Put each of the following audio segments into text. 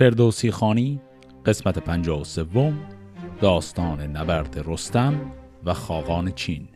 فردوسی خانی قسمت 53 داستان نبرد رستم و خاقان چین.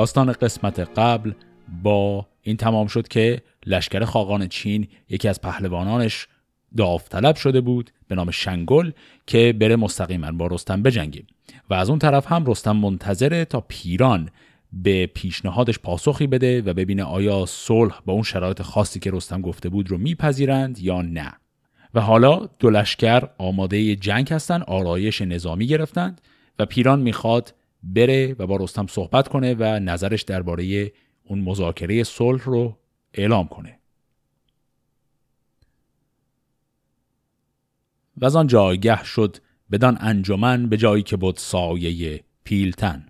داستان قسمت قبل با این تمام شد که لشکر خاقان چین یکی از پهلوانانش داوطلب شده بود به نام شنگل که بره مستقیما با رستم بجنگه و از اون طرف هم رستم منتظره تا پیران به پیشنهادش پاسخی بده و ببینه آیا صلح با اون شرایط خاصی که رستم گفته بود رو میپذیرند یا نه. و حالا دو لشکر آماده جنگ هستن آرایش نظامی گرفتند و پیران می‌خواد بره و با رستم صحبت کنه و نظرش درباره اون مذاکره صلح رو اعلام کنه. و از آن جایگه شد بدان انجمن به جایی که بود سایه پیلتن.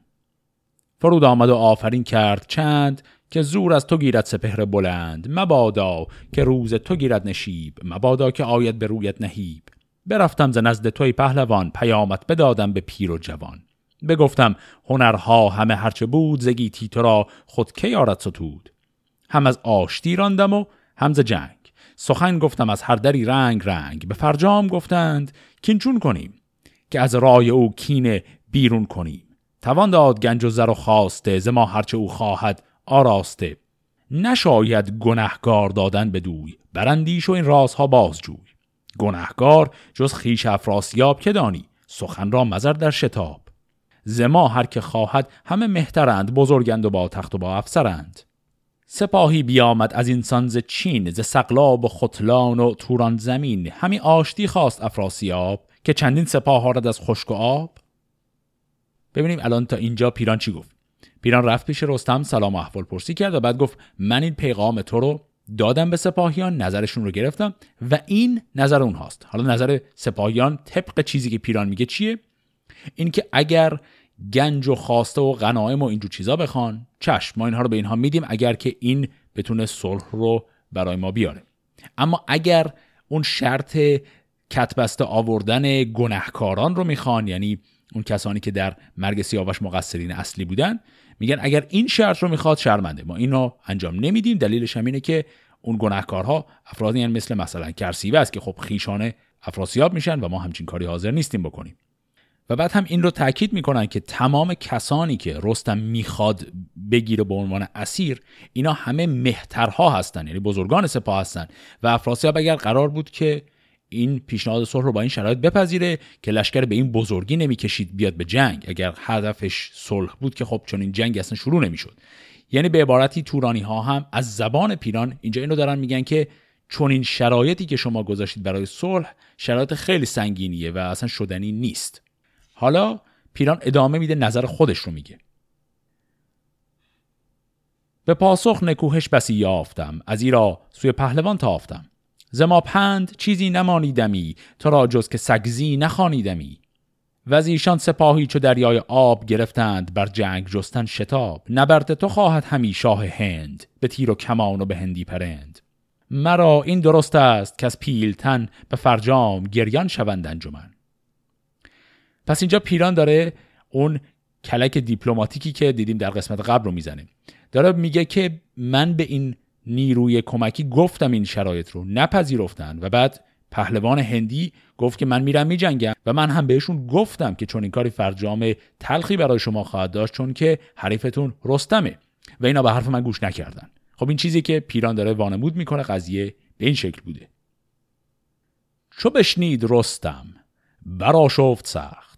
فرود آمد و آفرین کرد چند که زور از تو گیرد سپهر بلند. مبادا که روز تو گیرد نشیب. مبادا که آید به رویت نهیب. برفتم ز نزد توی پهلوان. پیامت بدادم به پیر و جوان. بگفتم هنرها همه هرچه بود زگیتی تو را خود کی آرد ستود؟ هم از آشتی راندم و هم ز جنگ. سخن گفتم از هر دری رنگ رنگ به فرجام گفتند کین کنیم؟ که از رای او کین بیرون کنیم. توان داد گنج و زر و خواسته ز ما هرچه او خواهد آراسته. نشاید گنهگار دادن به دوی برندیش و این رازها بازجوی. گنهگار جز خیش افراسیاب که دانی؟ سخن را مزر در شتاب. زما هر که خواهد همه مهترند بزرگند و با تخت و با افسرند. سپاهی بیامد از اینسان ز چین ز سقلاب و خطلان و توران زمین. همی آشتی خواست افراسیاب که چندین سپاه آرد از خشک و آب. ببینیم الان تا اینجا پیران چی گفت. پیران رفت پیش رستم سلام و احوال پرسی کرد و بعد گفت من این پیغام تو رو دادم به سپاهیان نظرشون رو گرفتم و این نظر اونهاست. حالا نظر سپاهیان طبق چیزی که پیران میگه چیه؟ اینکه اگر گنج و خواسته و غنایم و اینجور چیزا بخوان چشم ما اینها رو به اینها میدیم اگر که این بتونه صلح رو برای ما بیاره. اما اگر اون شرط کتبسته آوردن گنهکاران رو می‌خوان یعنی اون کسانی که در مرگ سیاوش مقصرین اصلی بودن میگن اگر این شرط رو می‌خواد شرمنده. ما اینو انجام نمیدیم. دلیلش هم اینه که اون گنهکارها افرادی یعنی مثل مثلا کرسیوه است که خب خیشانه افراسیاب میشن و ما همچین کاری حاضر نیستیم بکنیم. و بعد هم این رو تاکید می‌کنن که تمام کسانی که رستم می‌خواد بگیره به عنوان اسیر اینا همه مهترها هستن یعنی بزرگان سپاه هستن. و افراسیاب اگر قرار بود که این پیشنهاد صلح رو با این شرایط بپذیره که لشکر به این بزرگی نمی‌کشید بیاد به جنگ. اگر هدفش صلح بود که خب این جنگ اصلا شروع نمی‌شد. یعنی به عبارتی تورانی ها هم از زبان پیران اینجا اینو دارن میگن که چون این شرایطی که شما گذاشتید برای صلح شرایط خیلی سنگینیه و اصلا شدنی نیست. حالا پیران ادامه میده نظر خودش رو میگه. به پاسخ نکوهش بسی یافتم از ایرا سوی پهلوان تافتم. زما پند چیزی نمانیدمی تو را جز که سگزی نخانیدمی و از ایشان سپاهی چو دریای آب گرفتند بر جنگ جستن شتاب. نبرد تو خواهد همی شاه هند به تیر و کمان و به هندی پرند. مرا این درست است که از پیلتن به فرجام گریان شوند انجمن. پس اینجا پیران داره اون کلک دیپلماتیکی که دیدیم در قسمت قبل رو می‌زنه. داره میگه که من به این نیروی کمکی گفتم این شرایط رو نپذیرفتن. و بعد پهلوان هندی گفت که من میرم میجنگم و من هم بهشون گفتم که چون این کاری فرجام تلخی برای شما خواهد داشت چون که حریفتون رستمه. و اینا به حرف من گوش نکردن. خب این چیزی که پیران داره وانمود می‌کنه قضیه به این شکل بوده. چو بشنید رستم براشفت سخت.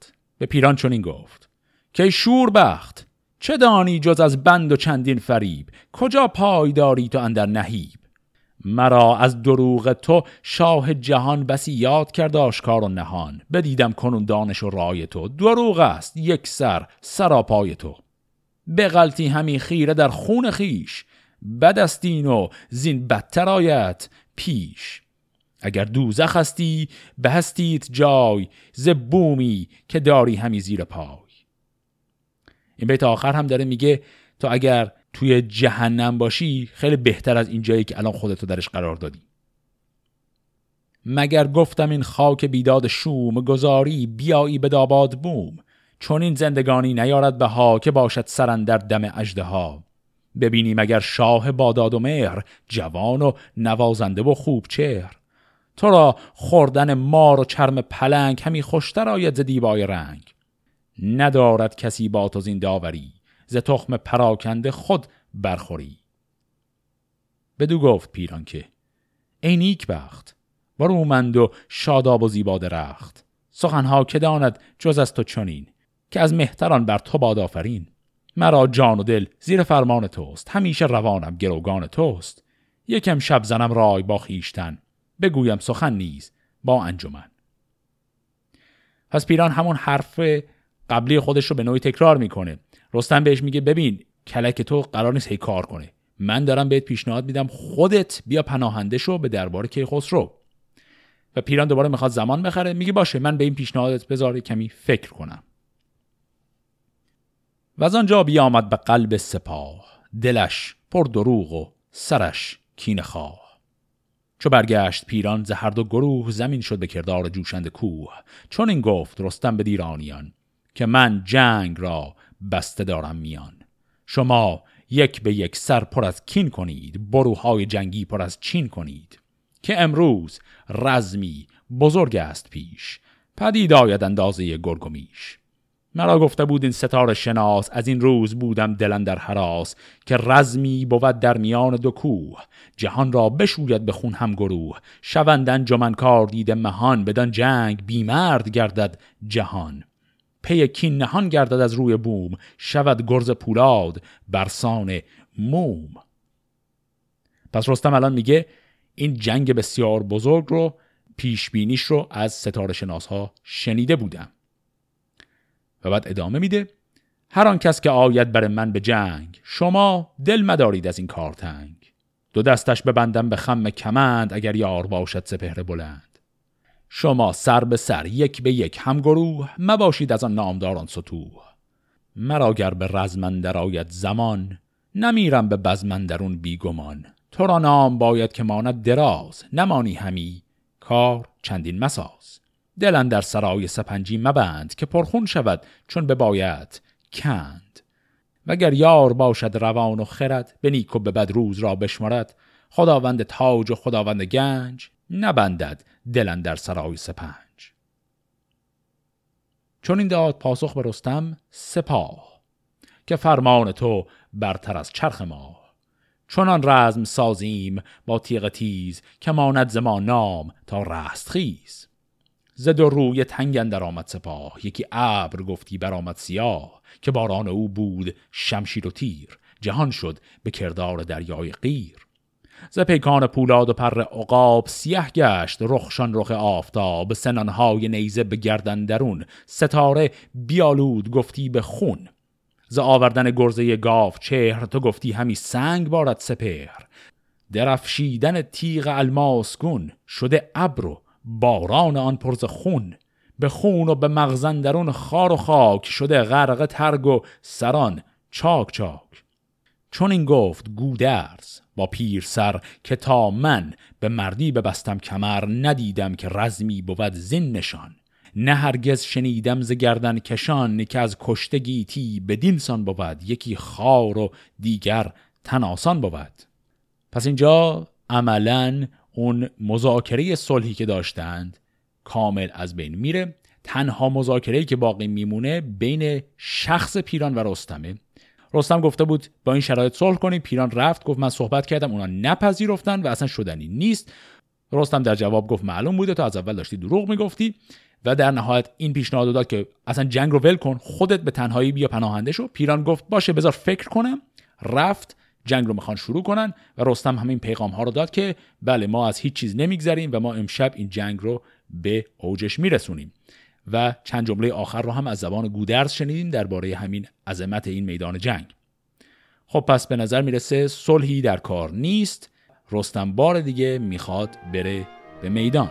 به پیران چنین گفت که شور بخت چه دانی جز از بند و چندین فریب؟ کجا پای داری تو اندر نهیب؟ مرا از دروغ تو شاه جهان بسی یاد کرد آشکار و نهان. بدیدم کنون دانش و رای تو. دروغ است یک سر سراپای تو. بغلطی همی خیره در خون خیش. بدستین و زین بدتر آیت پیش. اگر دوزخ هستی به هستید جای ز بومی که داری همی زیر پای. این بیت آخر هم داره میگه تو اگر توی جهنم باشی خیلی بهتر از این جایی که الان خودتو درش قرار دادی. مگر گفتم این خاک بیداد شوم گذاری بیایی به داباد بوم. چون این زندگانی نیارد به ها که باشد سرن در دم اجده ها ببینیم اگر شاه باداد و مهر جوان و نوازنده و خوب چهر. تو را خوردن مار و چرم پلنگ همی خوشتر آید ز دیبای رنگ. ندارد کسی با تو زین داوری ز تخم پراکنده خود برخوری. بدو گفت پیران که ای نیک بخت برومند و شاداب و زیبا درخت سخنها که داند جز از تو چنین که از مهتران بر تو باد آفرین. مرا جان و دل زیر فرمان توست همیشه روانم گروگان توست. یکم شب زنم رای با خیشتن بگویم سخن نیز با انجمن. پس پیران همون حرف قبلی خودش رو به نوعی تکرار می‌کنه. رستم بهش میگه ببین کلک تو قرار نیست هی کار کنه من دارم بهت پیشنهاد میدم خودت بیا پناهنده شو به دربار کیخسرو. و پیران دوباره می‌خواد زمان بخره. میگه باشه من به این پیشنهادت بذار کمی فکر کنم. و از آنجا بیامد به قلب سپاه. دلش پر دروغ و سرش کین خواه. چو برگشت پیران ز هر دو گروه زمین شد به کردار جوشند کوه. چون این گفت رستم به دیرانیان که من جنگ را بسته دارم میان. شما یک به یک سر پر از کین کنید بروهای جنگی پر از چین کنید. که امروز رزمی بزرگ است پیش پدید آید اندازه گرگ و میش مرا گفته بود این ستاره شناس از این روز بودم دلن در حراس که رزمی بود در میان دو کوه. جهان را بشوید به خون هم گروه. شوند انجمن کار دیده مهان بدان جنگ بیمرد گردد جهان. پی کین نهان گردد از روی بوم شود گرز پولاد برسان موم. پس رستم الان میگه این جنگ بسیار بزرگ رو پیش بینیش رو از ستاره شناس ها شنیده بودم. و بعد ادامه میده. هر آن کس که آید بر من به جنگ شما دل مدارید از این کار تنگ. دو دستش ببندم به خم کمند اگر یار باشد سپهر بلند. شما سر به سر یک به یک هم گروه مباشید از آن نامداران سطوح. مرا گر به رزمندر آید زمان نمیرم به بزمندرون بیگمان. تو را نام باید که ماند دراز نمانی همی کار چندین مساز. دلن در سرای سپنجی مبند که پرخون شود چون باید کند. وگر یار باشد روان و خرد به نیک و به بد روز را بشمارد خداوند تاج و خداوند گنج نبندد دلن در سرای سپنج. چون این داد پاسخ به رستم سپاه که فرمان تو برتر از چرخ ما. چونان رزم سازیم با تیغ تیز که ماند زمان نام تا رستخیز. ز دو روی تنگ در آمد سپاه. یکی ابر گفتی برآمد سیاه که باران او بود شمشیر و تیر. جهان شد به کردار دریای غیر ز پیکان پولاد و پر عقاب سیه گشت رخشان رخ آفتاب. سنانهای نیزه به گردن درون. ستاره بیالود گفتی به خون. ز آوردن گرزه گاف چهر تو گفتی همی سنگ بارد سپهر. درفشیدن تیغ الماس گون. شده ابر باران آن پرز خون. به خون و به مغزن درون خار و خاک شده غرق ترگ و سران چاک چاک. چون این گفت گودرز با پیر سر که تا من به مردی ببستم کمر ندیدم که رزمی بود زین نشان. نه هرگز شنیدم ز گردن کشان که از کشته گیتی به دینسان بود یکی خار و دیگر تناسان بود. پس اینجا عملا اون مذاکره صلحی که داشتند کامل از بین میره. تنها مذاکره که باقی میمونه بین شخص پیران و رستمه. رستم گفته بود با این شرایط صلح کنیم پیران رفت گفت من صحبت کردم اونا نپذیرفتن و اصلا شدنی نیست. رستم در جواب گفت معلوم بوده تو از اول داشتی دروغ می‌گفتی و در نهایت این پیشنهاد داد که اصلا جنگ رو ول کن خودت به تنهایی بیا پناهنده شو. پیران گفت باشه بذار فکر کنم. رفت جنگ رو می‌خوان شروع کنن و رستم همین پیغام ها رو داد که بله ما از هیچ چیز نمیگذریم و ما امشب این جنگ رو به اوجش میرسونیم. و چند جمله آخر رو هم از زبان گودرز شنیدیم درباره همین عظمت این میدان جنگ. خب پس به نظر می‌رسه صلحی در کار نیست. رستم بار دیگه می‌خواد بره به میدان.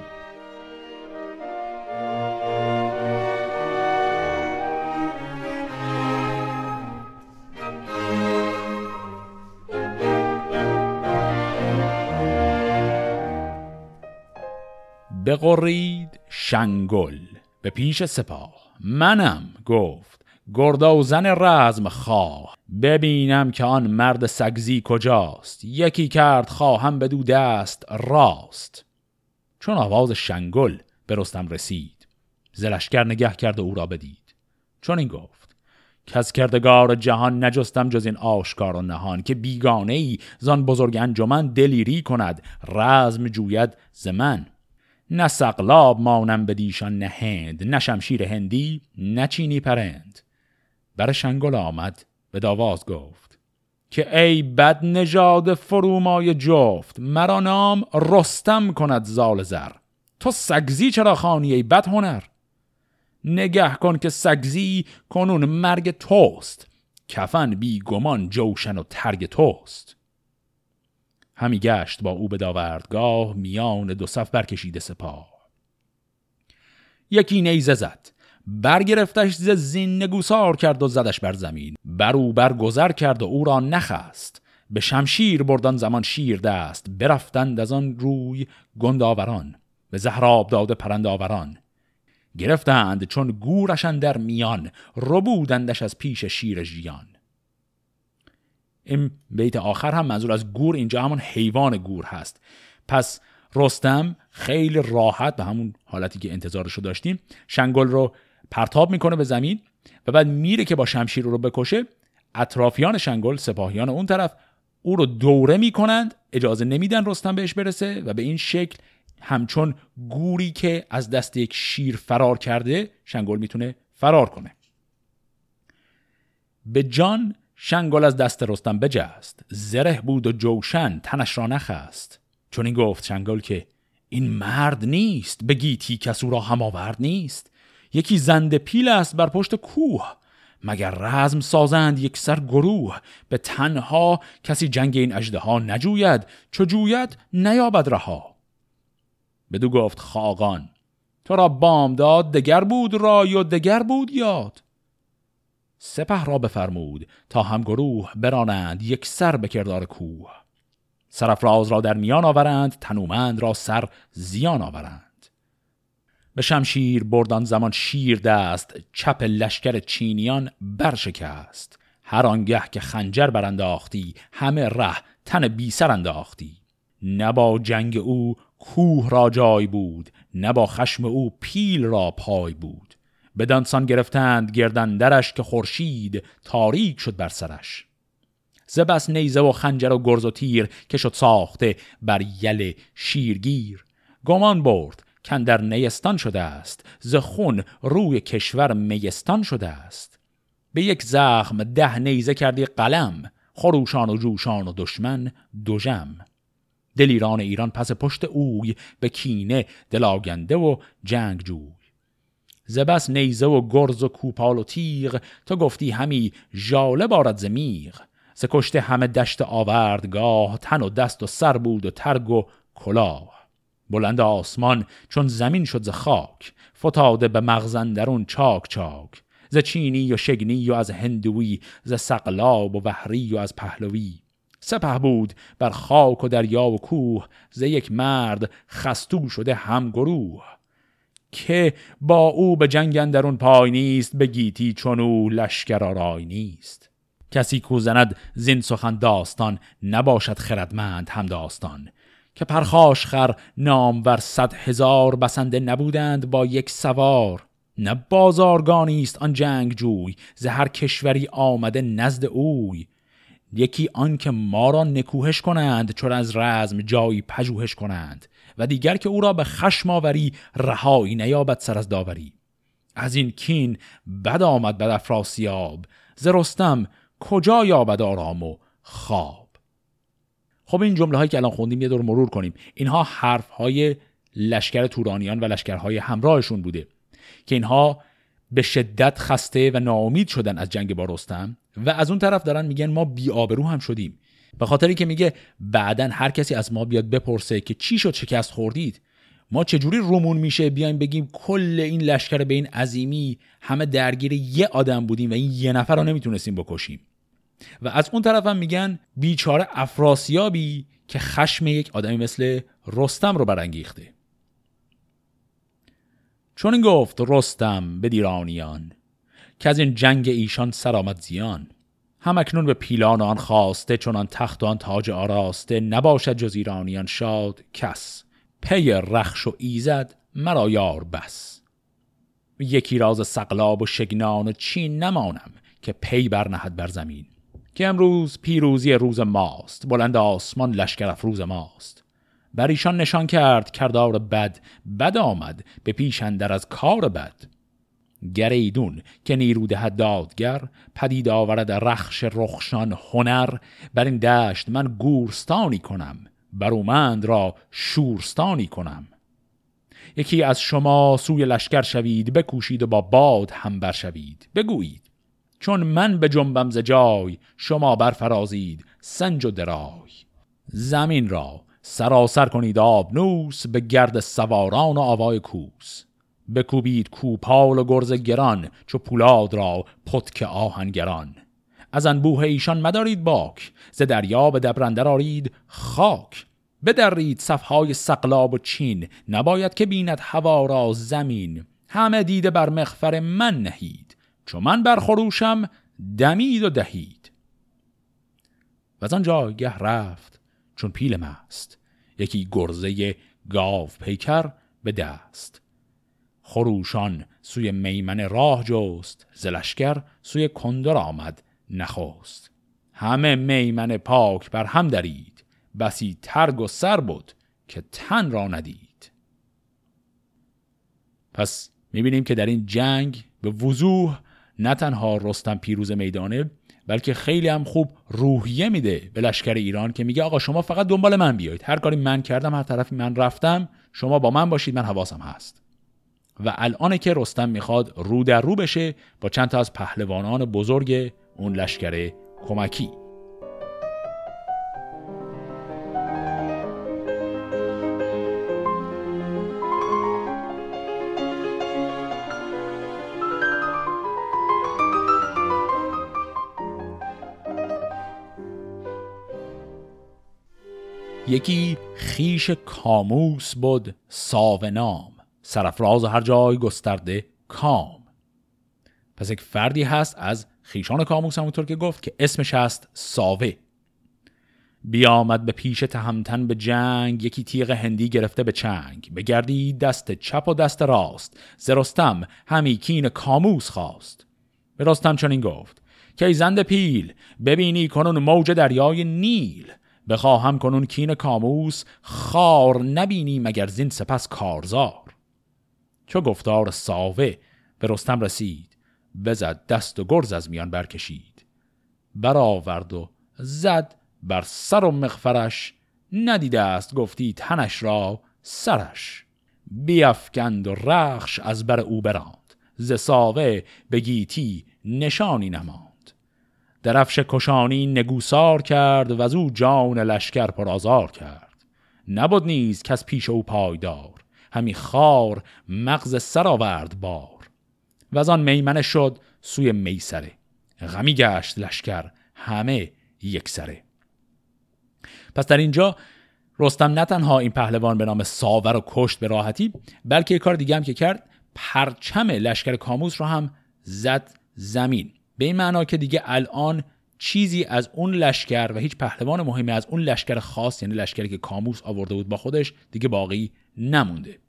بقرید شنگل به پیش سپاه. منم گفت گردوزن رزم خواه. ببینم که آن مرد سگزی کجاست. یکی کرد خواهم بدو دست راست. چون آواز شنگل به رستم رسید زلشگر نگه کرد و او را بدید. چون این گفت کس کردگار جهان نجستم جز این آشکار و نهان که بیگانه ای زان بزرگ انجمن دلیری کند. رزم جوید زمن نه سقلاب مانم به دیشان نه هند نه شمشیر هندی نه چینی پرند. بر شنگل آمد به داواز گفت که ای بد نژاد فرومای جفت مرا نام رستم کند زال زر. تو سگزی چرا خانی ای بد هنر؟ نگه کن که سگزی کنون مرگ توست کفن بی گمان جوشن و ترگ توست. همی گشت با او به داوردگاه میان دو صف برکشیده سپاه. یکی نیزه زد برگرفتش ز زین نگوسار کرد و زدش بر زمین. بر او برگذر کرد و او را نخست. به شمشیر بردان زمان شیر دست برفتند از آن روی گنداوران. به زهراب داده پرند آوران گرفتند چون گورشن در میان ربودندش از پیش شیر ژیان. این بیت آخر هم منظور از گور اینجا همون حیوان گور هست. پس رستم خیلی راحت به همون حالتی که انتظارش رو داشتیم شنگل رو پرتاب می‌کنه به زمین و بعد میره که با شمشیر رو بکشه اطرافیان شنگل سپاهیان اون طرف او رو دوره می‌کنند اجازه نمیدن رستم بهش برسه و به این شکل همچون گوری که از دست یک شیر فرار کرده شنگل می‌تونه فرار کنه. به جان شنگل از دست رستم بجست. زره بود و جوشن تنش را نخست. چون این گفت شنگل که این مرد نیست بگیتی کس او را هم آورد نیست. یکی زنده پیل است بر پشت کوه مگر رزم سازند یک سر گروه. به تنها کسی جنگ این اجده ها نجوید چو جوید نیابد رها. بدو گفت خاقان تو را بام داد دگر بود رای و دگر بود یاد. سپه را بفرمود تا هم گروه برانند یک سر به کردار کوه. سرفراز را در میان آورند تنومند را سر زیان آورند. به شمشیر بردان زمان شیر دست چپ لشکر چینیان برشکست. هر آنگه که خنجر برانداختی همه ره تن بی سر انداختی. نه جنگ او کوه را جای بود نه با خشم او پیل را پای بود. بدانسان گرفتند گردندرش که خورشید تاریک شد بر سرش. زبس نیزه و خنجر و گرز و تیر که شد ساخته بر یل شیرگیر. گمان برد کن در نیستان شده است ز خون روی کشور میستان شده است. به یک زخم ده نیزه کردی قلم خروشان و جوشان و دشمن دوژم دلیران ایران پس پشت اوی به کینه دلاگنده و جنگ جوی زبس نیزه و گرز و کوپال و تیغ تو گفتی همی ژاله بارد زمیغ ز کشته همه دشت آوردگاه تن و دست و سر بود و ترگ و کلاه. بلند آسمان چون زمین شد ز خاک فتاده به مغزندرون چاک چاک. ز چینی و شگنی و از هندوی ز سقلاب و وحری و از پهلوی. سپه بود بر خاک و دریا و کوه ز یک مرد خستو شده هم گروه. که با او به جنگ اندرون پای نیست به گیتی چون او لشکر آرای نیست. کسی کو زند زین سخن داستان نباشد خردمند هم داستان. که پرخاش خر نامور صد هزار بسنده نبودند با یک سوار. نه بازارگانی است آن جنگ جوی ز کشوری آمده نزد اوی. یکی آن که ما را نکوهش کنند چون از رزم جایی پژوهش کنند. و دیگر که او را به خشم آوری رهایی نیابد سر از داوری. از این کین بد آمد بد افراسیاب ز رستم کجا یابد آرام و خواب؟ خب این جمله هایی که الان خوندیم یه دور مرور کنیم. اینها حرف های لشکر تورانیان و لشکرهای همراهشون بوده که اینها به شدت خسته و ناامید شدن از جنگ با رستم و از اون طرف دارن میگن ما بی آبرو هم شدیم. به خاطری که میگه بعدا هر کسی از ما بیاد بپرسه که چی شد شکست خوردید؟ ما چجوری رومون میشه؟ بیایم بگیم کل این لشکر به این عظیمی همه درگیر یه آدم بودیم و این یه نفر رو نمی‌تونستیم بکشیم. و از اون طرف هم میگن بیچاره افراسیابی که خشم یک آدمی مثل رستم رو برانگیخته. چون این گفت رستم به دیرانیان که از این جنگ ایشان سرآمد زیان. هم اکنون به پیلان آن خواسته چون تخت و آن تاج آراسته نباشد جز ایرانیان شاد کس. پی رخش و ایزد مرا یار بس. یکی راز سقلاب و شگنان و چین نمانم که پی برنهد بر زمین. که امروز پیروزی روز ماست بلند آسمان لشکر افروز ماست. بر ایشان نشان کرد کردار بد بد آمد به پیش اندر از کار بد. گریدون که نیرو دهد دادگر پدید آورد رخش رخشان هنر. بر این دشت من گورستانی کنم برومند را شورستانی کنم. یکی از شما سوی لشکر شوید بکوشید و با باد هم برشوید بگویید چون من به جنبم ز جای شما برفرازید سنج و درای. زمین را سراسر کنید آبنوس به گرد سواران و آوای کوس. بکوبید کوپال و گرز گران چو پولاد را پتک آهنگران. از انبوه ایشان مدارید باک ز دریا به دبرندر آرید خاک. بدرید صفهای سقلاب و چین نباید که بیند هوا را زمین. همه دیده بر مخفر من نهید چو من برخروشم دمید و دهید. و از آن جایگه رفت چون پیل مست یکی گرزه گاو پیکر به دست. خروشان سوی میمن راه جست زلشگر سوی کندر آمد نخواست همه میمن پاک بر هم درید بسی ترگ و سر بود که تن را ندید. پس می‌بینیم که در این جنگ به وضوح نه تنها رستم پیروز میدانه بلکه خیلی هم خوب روحیه میده به لشکر ایران که میگه آقا شما فقط دنبال من بیایید. هر کاری من کردم هر طرفی من رفتم شما با من باشید من حواسم هست. و الان که رستم می‌خواد رو در رو بشه با چند تا از پهلوانان بزرگ اون لشکر کمکی. یکی خیش کاموس بود ساونام. سرفراز هر جای گسترده کام. پس یک فردی هست از خیشان کاموس همونطور که گفت که اسمش هست ساوه. بیامد به پیش تهمتن به جنگ یکی تیغ هندی گرفته به چنگ. بگردی دست چپ و دست راست زرستم همی کین کاموس خواست. به چنین گفت که زند پیل ببینی کنون موج دریای نیل. بخواهم کنون کین کاموس خار نبینی مگر زین سپس کارزار. چو گفتار ساوه به رستم رسید بزد دست و گرز از میان برکشید. برآورد و زد بر سر و مغفرش ندیده است گفتی تنش را سرش. بیافکند و رخش از بر او براند ز ساوه به گیتی نشانی نماند. درفش کشانی نگوسار کرد و از او جان لشکر پر آزار کرد. نبود نیز کس پیش او پایدار همی خار مغز سر آورد بار. و از آن میمنه شد سوی میسره. غمی گشت لشکر همه یک سره. پس در اینجا رستم نه تنها این پهلوان به نام ساور و کشت به راحتی بلکه کار دیگه هم که کرد پرچم لشکر کاموس رو هم زد زمین. به این معنا که دیگه الان چیزی از اون لشکر و هیچ پهلوان مهمی از اون لشکر خاص یعنی لشکری که کاموس آورده بود با خودش دیگه باقی نمونده.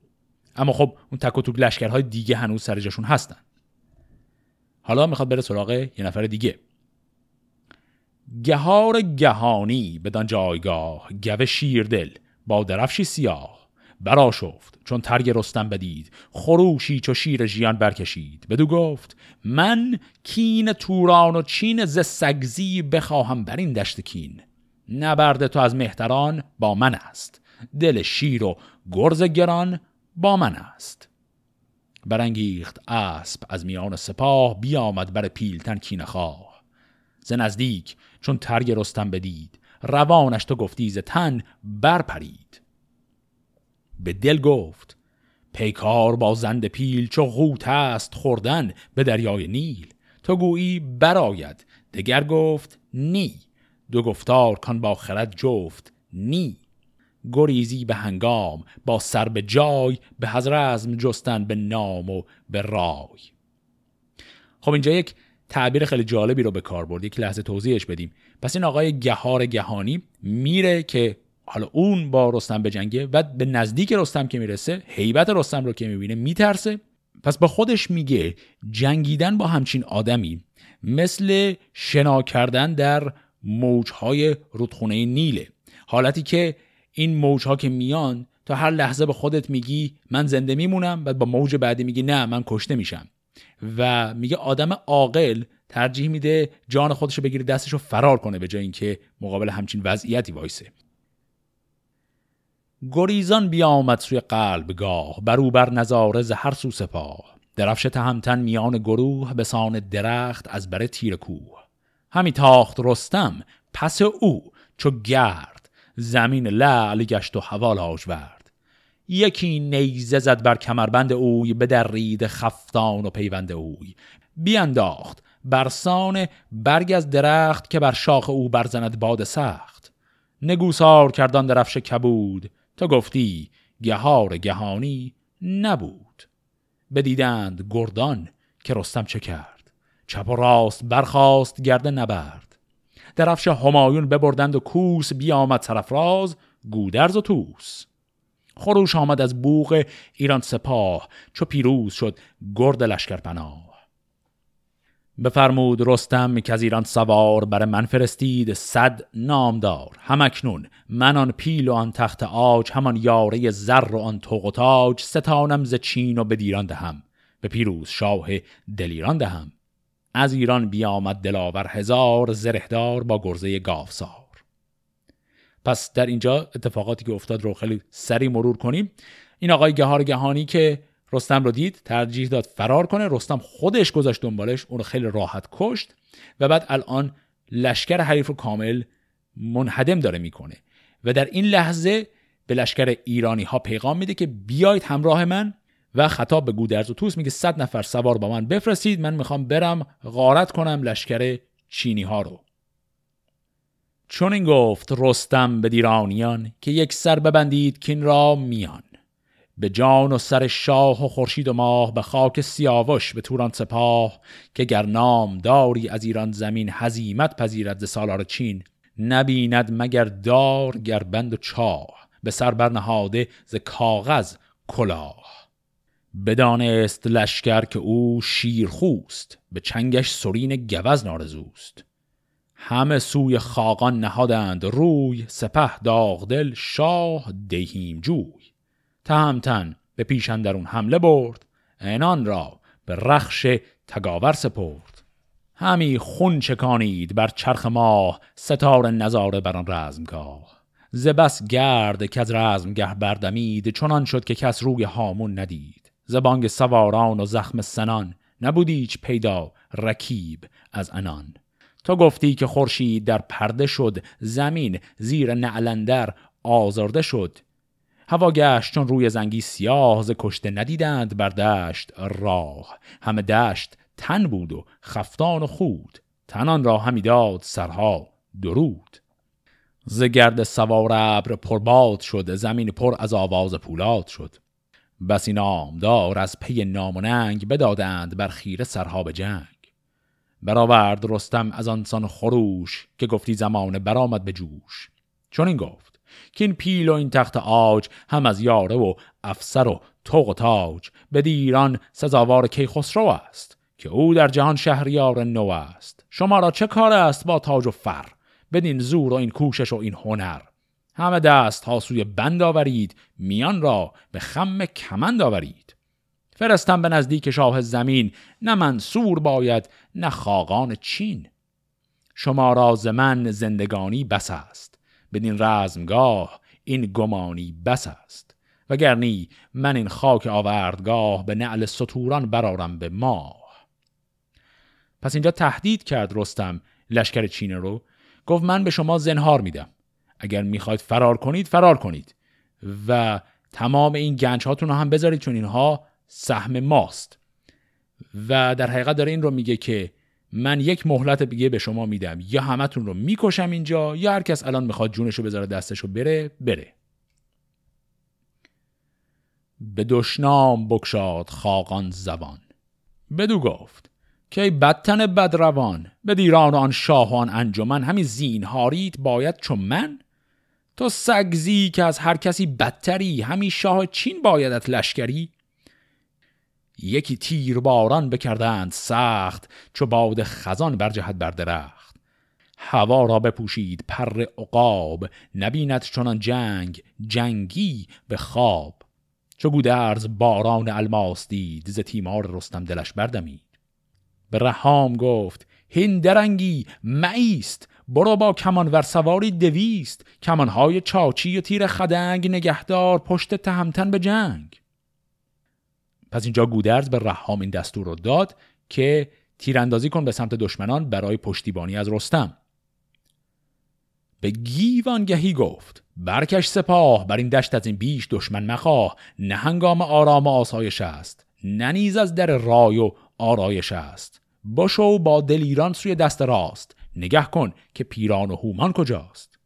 اما خب اون تک و توک لشکرهای دیگه هنوز سر جاشون هستن. حالا می‌خواد بره سراغ یه نفر دیگه. گهار گهانی بدان جایگاه گوه شیردل با درفشی سیاه. برا شفت چون ترگ رستم بدید خروشی چو شیر ژیان برکشید. بدو گفت من کین توران و چین ز سگزی بخواهم بر این دشت کین. نبرد تو از مهتران با من است. دل شیر و گرز گران با من است. برانگیخت اسب از میان سپاه بیامد بر پیلتن کین خواه ز نزدیک چون ترگ رستم بدید روانش تو گفتی ز تن برپرید. به دل گفت پیکار با زند پیل چو غوت است خوردن به دریای نیل. تو گویی براید دگر گفت نی. دو گفتار کان با خرد جفت نی. گریزی به هنگام با سر به جای به حضرزم جستن به نام و به رای. خب اینجا یک تعبیر خیلی جالبی رو به کار برد. یک لحظه توضیحش بدیم. پس این آقای گهار گهانی میره که حالا اون با رستم به جنگه و به نزدیک رستم که می‌رسه هیبت رستم رو که می‌بینه میترسه. پس با خودش میگه جنگیدن با همچین آدمی مثل شنا کردن در موجهای رودخونه نیله. حالتی که این موجها که میان تا هر لحظه به خودت میگی من زنده میمونم بعد با موج بعدی میگی نه من کشته میشم. و میگه آدم عاقل ترجیح میده جان خودش رو بگیره دستش رو فرار کنه به جای اینکه مقابل همچین وضعیتی وایسه. گریزان بیامد سوی قلب گاه برو بر نظاره هر سو سپاه. درفش تهمتن میان گروه به سان درخت از بر تیر کوه. همی تاخت رستم پس او چو گرد زمین لعل گشت و هوا لاژورد یکی نیزه زد بر کمربند اوی به درید خفتان و پیوند اوی. بیانداخت برسان برگ از درخت که بر شاخ او برزند باد سخت. نگوسار کردان درفش کبود. تا گفتی گهار گهانی نبود. بدیدند گردان که رستم چه کرد. چپ و راست برخاست گرده نبرد. درفش همایون ببردند و کوس بیامد سرفراز گودرز و توس خروش آمد از بوغ ایران سپاه چو پیروز شد گرد لشکر پناه. بفرمود رستم که از ایران سوار بر من فرستید صد نامدار. همکنون من آن پیل و آن تخت آج همان یاره زر و آن توق و تاج ستانم ز چین و به دیران دهم. به پیروز شاه دلیران دهم. از ایران بیامد دلاور هزار زرهدار با گرزه گافسار پس در اینجا اتفاقاتی که افتاد رو خیلی سری مرور کنیم. این آقای گهار گهانی که رستم رو دید ترجیح داد فرار کنه. رستم خودش گذاشت دنبالش اون رو خیلی راحت کشت و بعد الان لشکر حریف رو کامل منهدم داره می‌کنه. و در این لحظه به لشکر ایرانی ها پیغام میده که بیاید همراه من. و خطاب به گودرز و توس میگه صد نفر سوار با من بفرستید من می‌خوام برم غارت کنم لشکر چینی ها رو. چون این گفت رستم به دیرانیان که یک سر ببندید کین را میان. به جان و سر شاه و خورشید و ماه به خاک سیاوش به توران سپاه که گر نام داری از ایران زمین هزیمت پذیرد ز سالار چین. نبیند مگر دار گر بند و چاه به سر برنهاده ز کاغذ کلاه. بدانست لشکر که او شیرخوست به چنگش سرین گوز نارزوست. همه سوی خاقان نهادند روی سپه داغدل شاه دهیم جوی. تهمتن به پیش اندرون حمله برد اینان را به رخش تگاور سپرد. همی خون چکانید بر چرخ ماه ستاره نظاره بر آن رزمگاه. ز بس گرد که از رزمگه بردمید چنان شد که کس روی هامون ندید. زبانگ سواران و زخم سنان نبودیچ پیدا رکیب از انان تا گفتی که خورشید در پرده شد زمین زیر نعلندر آزرده شد. هوا گشت چون روی زنگی سیاه ز کشته ندیدند بر دشت راه. همه دشت تن بود و خفتان و خود. تنان را همی داد سرها درود. ز گرد سوار ابر پرباد شد زمین پر از آواز پولاد شد. بسی نامدار از پی ناموننگ بدادند بر خیره سرها به جنگ. برآورد رستم از آنسان خروش که گفتی زمان برآمد به جوش. چون این گفت که این پیل و این تخت آج هم از یاره و افسر و توق و تاج. به دیران سزاوار کیخسرو است که او در جهان شهریار نو است. شما را چه کار است با تاج و فر؟ بدین زور و این کوشش و این هنر. همه دست ها سوی بند آورید میان را به خم کمند آورید. فرستم به نزدیک شاه زمین نه منصور باید نه خاقان چین. شما را من زندگانی بس است بدین رزمگاه این گمانی بس است. وگرنی من این خاک آوردگاه به نعل سطوران برارم به ماه. پس اینجا تهدید کرد رستم لشکر چینه رو گفت من به شما زنهار میدم. اگر می‌خواید فرار کنید فرار کنید. و تمام این گنج هاتون رو هم بذارید چون اینها سهم ماست. و در حقیقت داره این رو میگه که من یک مهلت دیگه به شما میدم. یا همتون رو می‌کشم اینجا یا هر کس الان می‌خواد جونش رو بذاره دستش رو بره بره. به دشنام بکشاد خاقان زبان. بدو گفت که بدتن بدروان به دیران آن شاهان انجمن همین زینهاریت باید چون من؟ تو سگزی که از هر کسی بدتری همین شاه چین بایدت لشکری؟ یکی تیر باران بکردند سخت چو باد خزان بر جهت بر درخت. هوا را بپوشید پر عقاب نبیند چنان جنگ جنگی به خواب. چو گودرز باران الماس دید ز تیمار رستم دلش بردمید. به رهام گفت هین درنگی مایست برو با کمان ور سواری دویست. کمانهای چاچی و تیر خدنگ نگهدار پشت تهمتن به جنگ. پس اینجا گودرز به رهام این دستور رو داد که تیراندازی کن به سمت دشمنان برای پشتیبانی از رستم. به گیوانگهی گفت برکش سپاه بر این دشت از این بیش دشمن مخواه. نه هنگام آرام و آسایش است ننیز از در رای و آرایش است. باشو با دلیران سوی دست راست. نگه کن که پیران و هومان کجاست.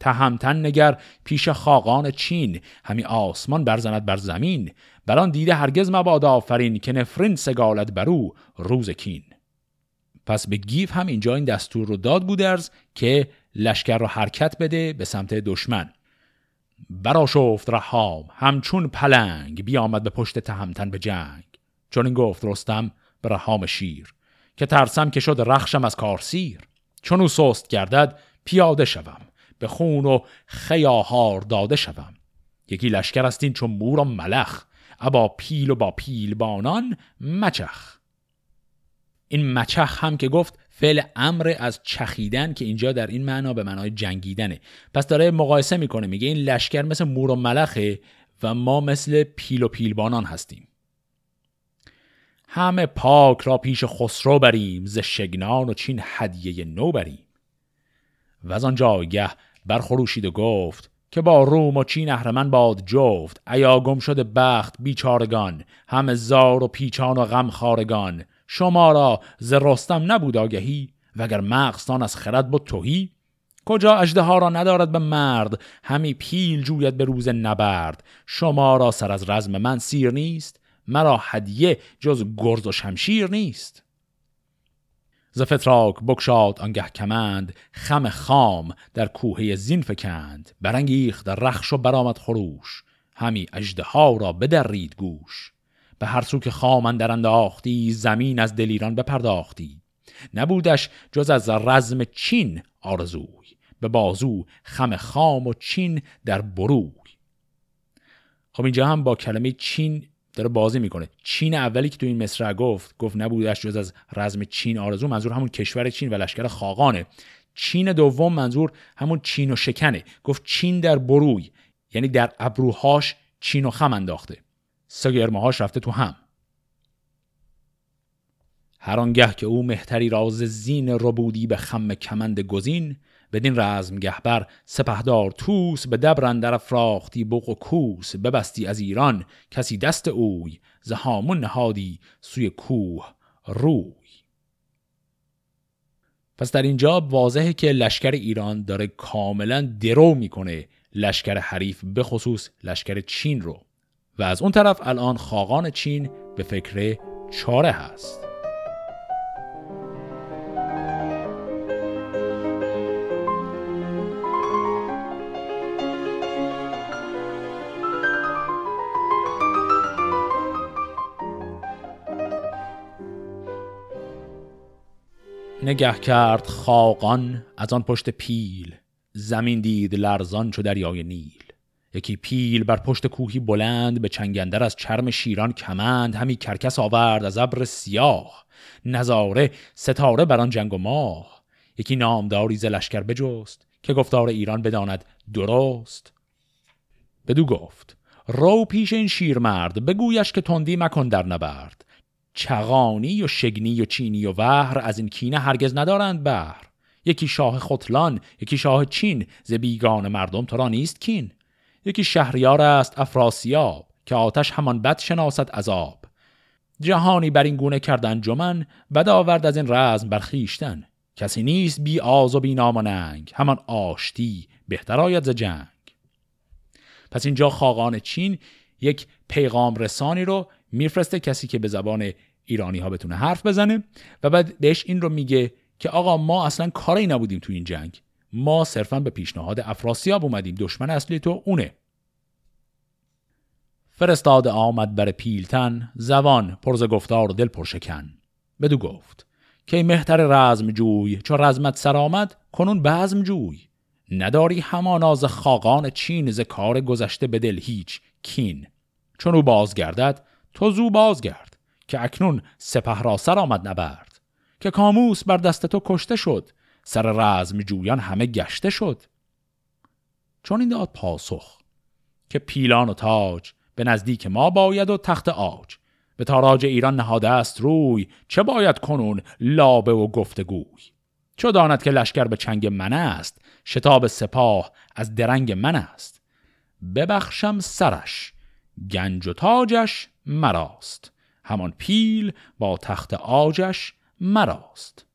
تهمتن نگر پیش خاقان چین همی آسمان برزند بر زمین. بران دیده هرگز مباد آفرین که نفرین سگالت برو روز کین. پس به گیف هم اینجا این دستور رو داد گودرز که لشکر رو حرکت بده به سمت دشمن. براشفت رهام همچون پلنگ بیامد به پشت تهمتن به جنگ. چون این گفت رستم به رهام شیر که ترسم که شد رخشم از کارسیر. چون سست گردد پیاده شوم به خون و خیاهار داده شوم. یکی لشکر استین چون مور و ملخ ابا پیل و با پیل بانان مچخ. این مچخ هم که گفت فعل امر از چخیدن که اینجا در این معنا به معنای جنگیدنه. پس داره مقایسه می‌کنه میگه این لشکر مثل مور و ملخه و ما مثل پیل و پیلبانان هستیم. همه پاک را پیش خسرو بریم ز شگنان و چین هدیه نو بریم. و از آن جایگه برخروشید و گفت که با روم و چین اهرمن باد جفت. ایا گم شده بخت بیچارگان همه زار و پیچان و غم خارگان شما را ز رستم نبود آگهی وگر مغزتان از خرد بود توهی کجا اجده ها را ندارد به مرد همی پیل جوید به روز نبرد. شما را سر از رزم من سیر نیست مرا هدیه جز گرز و شمشیر نیست. ز فتراک بکشاد آنگه کمند خم خام در کوهه زین فکند برانگیخت رخش و برآمد خروش همی اجده ها را بدرید گوش. به هر سو که خام اندر انداختی زمین از دلیران بپرداختی. نبودش جز از رزم چین آرزوی به بازو خم خام و چین در بروی. خب اینجا هم با کلمه چین داره بازی می‌کنه. چین اولی که تو این مصرع گفت گفت نبودش جز از رزم چین آرزو منظور همون کشور چین و لشکر خاقانه. چین دوم منظور همون چین و شکنه. گفت چین در بروی یعنی در ابروهاش چین و خم انداخته. سگرمهاش رفته تو هم. هر آنگه که او مهتری راز زین ربودی به خم کمند گزین بدین رزم گهبر سپهدار توس به دبر در افراختی بوق و کوس ببستی از ایران کسی دست اوی زهامون نهادی سوی کوه روی. پس در اینجا واضحه که لشکر ایران داره کاملا درو می‌کنه لشکر حریف به خصوص لشکر چین رو. و از اون طرف الان خاقان چین به فکر چاره هست. نگه کرد خاقان از آن پشت پیل زمین دید لرزان چو دریای نیل. یکی پیل بر پشت کوهی بلند به چنگندر از چرم شیران کمند همی کرکس آورد از ابر سیاه. نظاره ستاره بر آن جنگ و ماه. یکی نامداری ز لشکر بجست که گفتار ایران بداند درست. بدو گفت رو پیش این شیرمرد بگویش که تندی مکن در نبرد. چغانی و شگنی و چینی و وهر از این کینه هرگز ندارند بهر یکی شاه خطلان یکی شاه چین ز بیگان مردم تو را نیست کین. یکی شهریار است افراسیاب که آتش همان بد شناست عذاب جهانی بر این گونه کردن جمن بد آورد از این رزم برخیشتن کسی نیست بی آز و بی نام و ننگ همان آشتی بهتر آید ز جنگ. پس اینجا خاقان چین یک پیغام رسانی رو میفرسته کسی که به زبان ایرانی ها بتونه حرف بزنه و بعد بهش این رو میگه که آقا ما اصلا کاری نبودیم تو این جنگ. ما صرفا به پیشنهاد افراسیاب اومدیم. دشمن اصلی تو اونه. فرستاد آمد بر پیلتن. زبان پرز گفتار دل پرشکن. بدو گفت که مهتر رزم جوی چو رزمت سر آمد کنون بزم جوی. نداری همانا ز خاقان چین ز کار گذشته به دل هیچ کین. چون او بازگردد تو زو بازگرد که اکنون سپه را سر آمد نبرد که کاموس بر دست تو کشته شد سر رزم جویان همه گشته شد. چون این داد پاسخ که پیلان و تاج به نزدیک ما باید و تخت آج به تاراج ایران نهاده است روی چه باید کنون لابه و گفتگوی؟ چو داند که لشکر به چنگ من است شتاب سپاه از درنگ من است. ببخشم سرش گنج و تاجش مراست. همان پیل با تخت آجش مراست.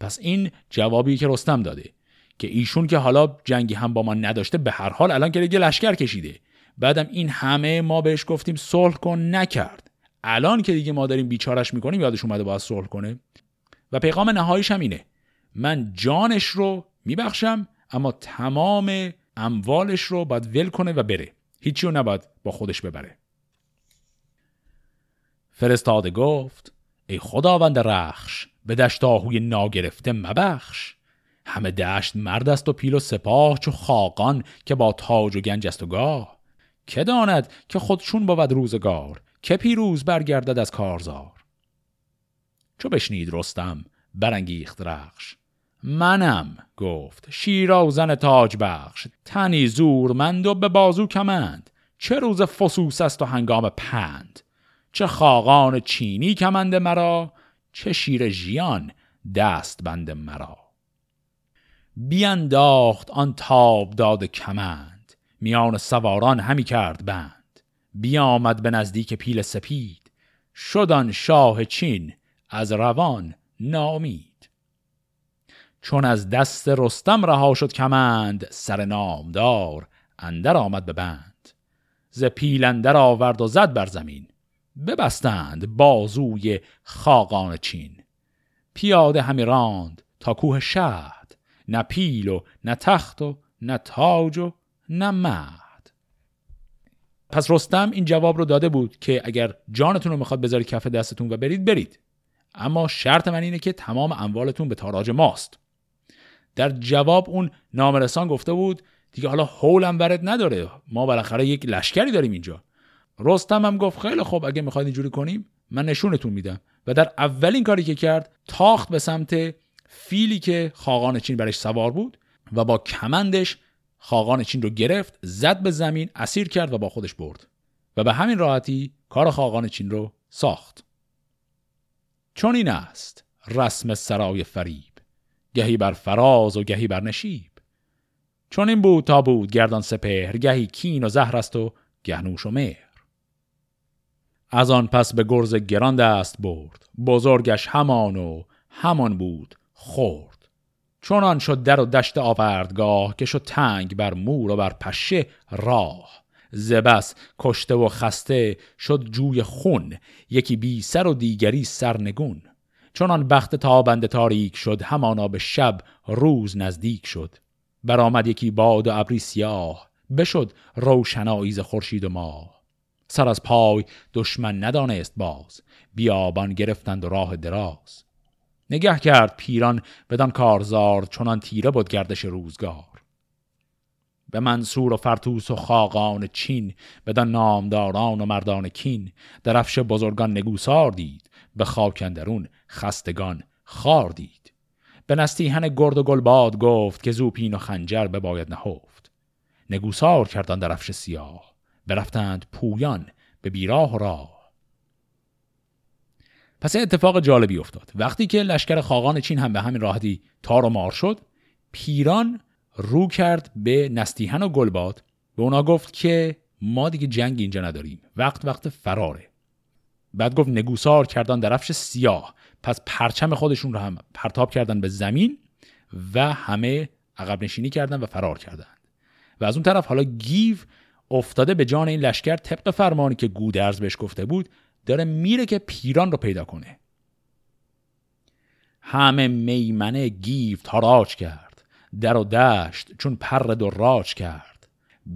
پس این جوابی که رستم داده که ایشون که حالا جنگی هم با ما نداشته به هر حال الان که دیگه لشکر کشیده. بعدم این همه ما بهش گفتیم صلح کن نکرد. الان که دیگه ما داریم بیچارش می‌کنیم یادش اومده باید صلح کنه. و پیغام نهاییش هم اینه. من جانش رو میبخشم اما تمام اموالش رو باید ول کنه و بره. هیچی رو نباید با خودش ببره. فرستاده گفت ای خداوند رخش به دشت آهوی ناگرفته مبخش. همه دشت مرد است و پیل و سپاه چو خاقان که با تاج و گنج است و گاه. که داند که خودشون بود روزگار که پیروز برگردد از کارزار. چو بشنید رستم برانگیخت رخش. منم گفت شیرازن تاج بخش. تنی زورمند و به بازو کمند. چه روز فسوس است و هنگام پند. چه خاقان چینی کمند مرا چه شیر ژیان دست بند مرا. بیانداخت آن تاب داد کمند میان سواران همی کرد بند. بیامد به نزدیک پیل سپید شدان شاه چین از روان نامید چون از دست رستم رها شد کمند سر نامدار اندر آمد به بند. ز پیل اندر آورد و زد بر زمین. ببستند بازوی خاقان چین. پیاده همی راند تا کوه شهد. نه پیل و نه تخت و نه تاج و نه مهد پس رستم این جواب رو داده بود که اگر جانتون رو می‌خواد بذاری کف دستتون و برید برید. اما شرط من اینه که تمام اموالتون به تاراج ماست. در جواب اون نامرسان گفته بود دیگه حالا حولم برد نداره. ما بالاخره یک لشکری داریم اینجا. رستم هم گفت خیلی خوب اگه می‌خواید اینجوری کنیم من نشونتون میدم. و در اولین کاری که کرد تاخت به سمت فیلی که خاقان چین برش سوار بود و با کمندش خاقان چین رو گرفت زد به زمین اسیر کرد و با خودش برد. و به همین راحتی کار خاقان چین رو ساخت. چون این است رسم سرای فریب گهی بر فراز و گهی بر نشیب. چون این بود تا بود گردان سپهر گهی کین و زهر است و گهنوش و مهر. از آن پس به گرز گران دست برد. بزرگش همان و همان بود خورد چونان شد در و دشت آوردگاه که شد تنگ بر مور و بر پشه راه. زبس کشته و خسته شد جوی خون یکی بی سر و دیگری سرنگون. چونان بخت تابنده تاریک شد همانا به شب روز نزدیک شد. برآمد یکی باد و ابری سیاه بشد روشنایی ز خورشید و ماه. سر از پای دشمن ندانست باز. بیابان گرفتند و راه دراز. نگه کرد پیران بدان کارزار چونان تیره بود گردش روزگار. به منصور و فرتوس و خاقان چین بدان نامداران و مردان کین درفش بزرگان نگوسار دید به خاکندرون خستگان خار دید. به نستیهن گرد و گلباد گفت که زوپین و خنجر بباید نهفت. نگوسار کردن درفش سیاه. برفتند پویان به بیراه و راه. پس این اتفاق جالبی افتاد. وقتی که لشکر خاقان چین هم به همین راحتی تار و مار شد پیران رو کرد به نستیهن و گلباد. به اونا گفت که ما دیگه جنگ اینجا نداریم. وقت وقت فراره. بعد گفت نگوسار کردن درفش سیاه. پس پرچم خودشون رو هم پرتاب کردن به زمین و همه عقب نشینی کردن و فرار کردند و از اون طرف حالا گیو افتاده به جان این لشکر طبق فرمانی که گودرز بهش گفته بود داره میره که پیران رو پیدا کنه. همه میمنه گیو تاراج کرد در و دشت چون پر راج کرد.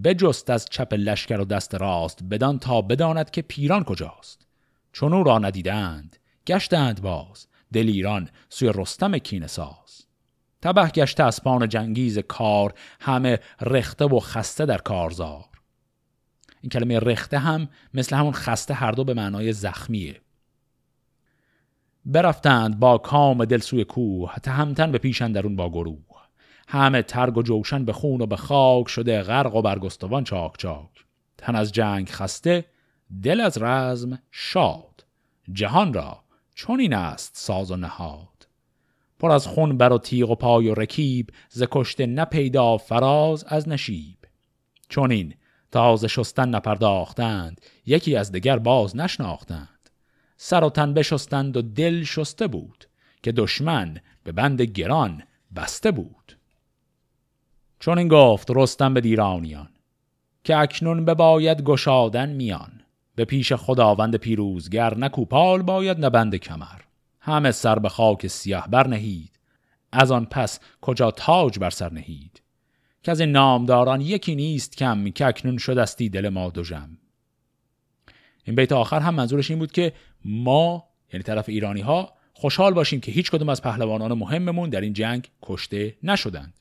بجست از چپ لشکر و دست راست بدان تا بداند که پیران کجاست. چون او را ندیدند گشتند باز دل ایران سوی رستم کین ساز. تبه گشته اسپان جنگیز کار همه رخته و خسته در کارزار. این کلمه رخته هم مثل همون خسته هر دو به معنای زخمیه. برفتند با کام دل سوی کوه تهمتن به پیشن درون با گروه. همه ترگ و جوشن به خون و به خاک شده غرق و برگستوان چاک چاک. تن از جنگ خسته دل از رزم شاد. جهان را چون این است ساز و نهاد. پر از خون بر و تیغ و پای و رکیب ز کشته نپیدا فراز از نشیب. چون این تازه شستن نپرداختند. یکی از دگر باز نشناختند. سر و تن بشستند و دل شسته بود که دشمن به بند گران بسته بود. چون این گفت رستم به دیرانیان که اکنون باید گشادن میان. به پیش خداوند پیروزگر نکوپال باید نبند کمر. همه سر به خاک سیاه برنهید. از آن پس کجا تاج بر سر نهید؟ که از نامداران یکی نیست کم که اکنون شدستی دل ما دو جم این بیت آخر هم منظورش این بود که ما یعنی طرف ایرانی ها خوشحال باشیم که هیچ کدوم از پهلوانان مهممون در این جنگ کشته نشدند.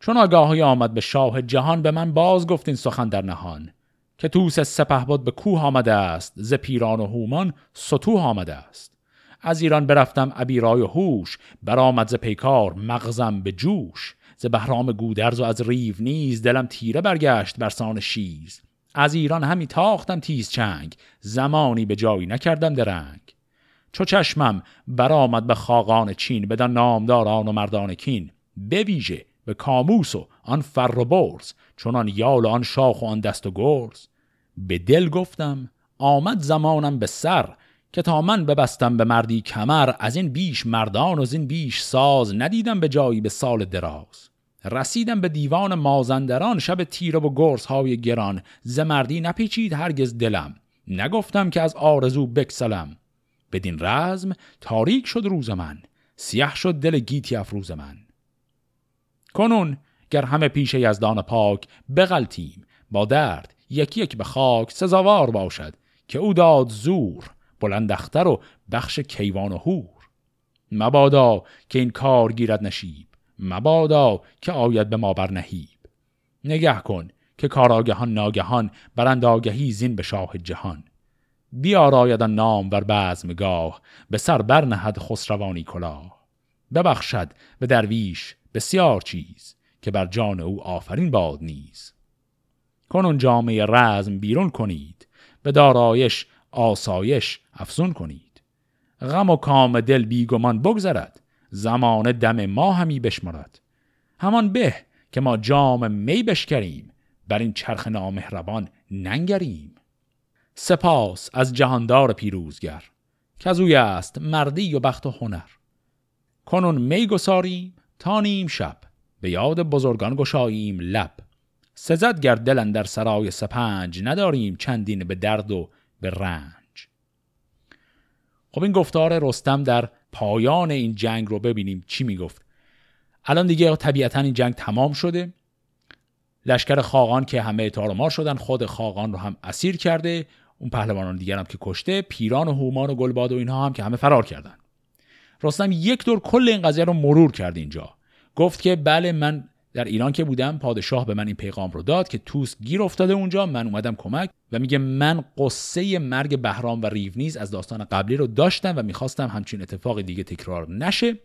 چون آگاهی آمد به شاه جهان به من باز گفتین سخن در نهان که توس سپه بود به کوه آمده است ز پیران و هومان سطوح آمده است. از ایران برفتم ابیرای و هوش برآمد ز پیکار مغزم به جوش. ز بهرام گودرز و از ریو نیز دلم تیره برگشت بر سان شیز از ایران همی تاختم تیز چنگ زمانی به جایی نکردم درنگ. چو چشمم برآمد به خاقان چین بدان نامداران و مردان کین. بویژه به کاموس و آن فر و برز چون آن یال و آن شاخ و آن دست و گرز. به دل گفتم آمد زمانم به سر که تا من ببستم به مردی کمر از این بیش مردان و از این بیش ساز ندیدم به جایی به سال دراز. رسیدم به دیوان مازندران شب تیره و گرس های گران. ز مردی نپیچید هرگز دلم. نگفتم که از آرزو بکسلم. بدین رزم تاریک شد روز من. سیاه شد دل گیتی افروز من. کنون گر همه پیش یزدان پاک بغلتیم. با درد یکی یک به خاک سزاوار باشد که او داد زور. بلندختر و بخش کیوان و هور مبادا که این کار گیرد نشیب مبادا که آید به ما بر نهیب. نگه کن که کاراگهان ناگهان برند آگهی زین به شاه جهان. بیاراید نام بر بزمگاه به سر برنهد خسروانی کلاه. ببخشد به درویش بسیار چیز که بر جان او آفرین باد نیز. کنون جامعه رزم بیرون کنید به دارایش آسایش افزون کنید. غم و کام دل بیگمان بگذرد. زمان دم ما همی بشمرد همان به که ما جام می بشکریم. بر این چرخ نامهربان ننگریم. سپاس از جهاندار پیروزگر که از است مردی و بخت و هنر. کنون می گساریم تا نیم شب. به یاد بزرگان گشاییم لب. سزد گر دلن در سرای سپنج نداریم چندین به درد و به رنج. خب این گفتار رستم در پایان این جنگ رو ببینیم چی می‌گفت. الان دیگه طبیعتا این جنگ تمام شده. لشکر خاقان که همه تارمار شدن خود خاقان رو هم اسیر کرده. اون پهلوانان دیگر هم که کشته پیران و هومان و گلباد و اینها هم که همه فرار کردن. رستم یک دور کل این قضیه رو مرور کرد اینجا. گفت که بله من در ایران که بودم پادشاه به من این پیغام رو داد که توس گیر افتاده اونجا. من اومدم کمک و میگه من قصه مرگ بهرام و ریونیز از داستان قبلی رو داشتم و می‌خواستم همچین اتفاق دیگه تکرار نشه.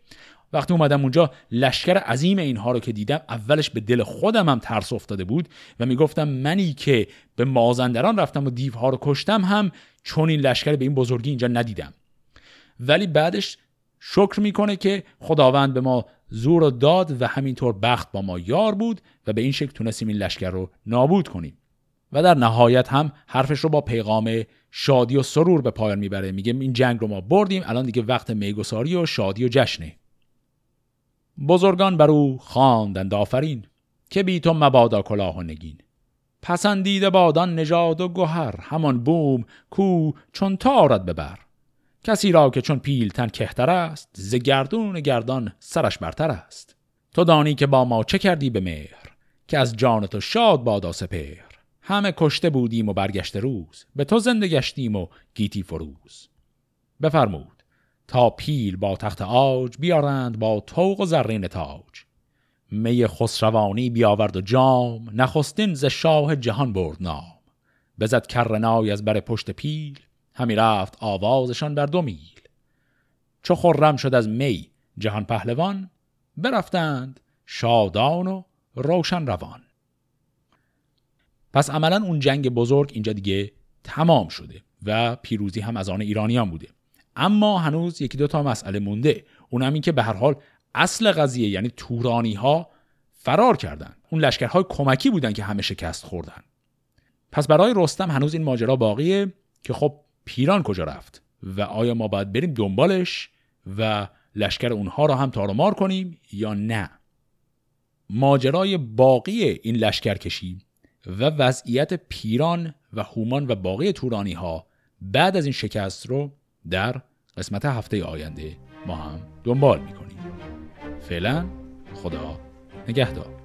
وقتی اومدم اونجا لشکر عظیم اینها رو که دیدم اولش به دل خودم هم ترس افتاده بود و می‌گفتم منی که به مازندران رفتم و دیوها رو کشتم هم چون این لشکر به این بزرگی اینجا ندیدم. ولی بعدش شکر می‌کنه که خداوند به ما زور و داد و همینطور بخت با ما یار بود و به این شکل تونستیم این لشکر رو نابود کنیم. و در نهایت هم حرفش رو با پیغام شادی و سرور به پایان می‌بره. میگه این جنگ رو ما بردیم الان دیگه وقت میگساری و شادی و جشنه. بزرگان بر او خواندند آفرین که بی تو مبادا کلاه و نگین. پسندیده بادان نژاد و گوهر همان بوم کو چون تارد ببر. کسی را که چون پیلتن کهتر است ز گردون گردان سرش برتر است. تو دانی که با ما چه کردی به مهر که از جان تو شاد بادا سپهر همه کشته بودیم و برگشت روز به تو زنده گشتیم و گیتی فروز. بفرمود تا پیل با تخت آج بیارند با توق و زرین تاج. می خسروانی بیاورد و جام نخستین ز شاه جهان برد نام. بزد کرنای از بر پشت پیل همی رفت آوازشان بر دو میل. چو خرم شد از می جهان پهلوان برفتند شادان و روشن روان. پس عملا اون جنگ بزرگ اینجا دیگه تمام شده و پیروزی هم از آن ایرانیان بوده. اما هنوز یکی دو تا مسئله مونده. اونم این که به هر حال اصل قضیه یعنی تورانی ها فرار کردند اون لشکرهای کمکی بودن که همه شکست خوردن. پس برای رستم هنوز این ماجرا باقیه که خب پیران کجا رفت و آیا ما باید بریم دنبالش و لشکر اونها را هم تارمار کنیم یا نه؟ ماجرای باقی این لشکر کشی و وضعیت پیران و هومان و باقی تورانی ها بعد از این شکست رو در قسمت هفته آینده ما هم دنبال می‌کنیم. فعلا خدا نگهدار.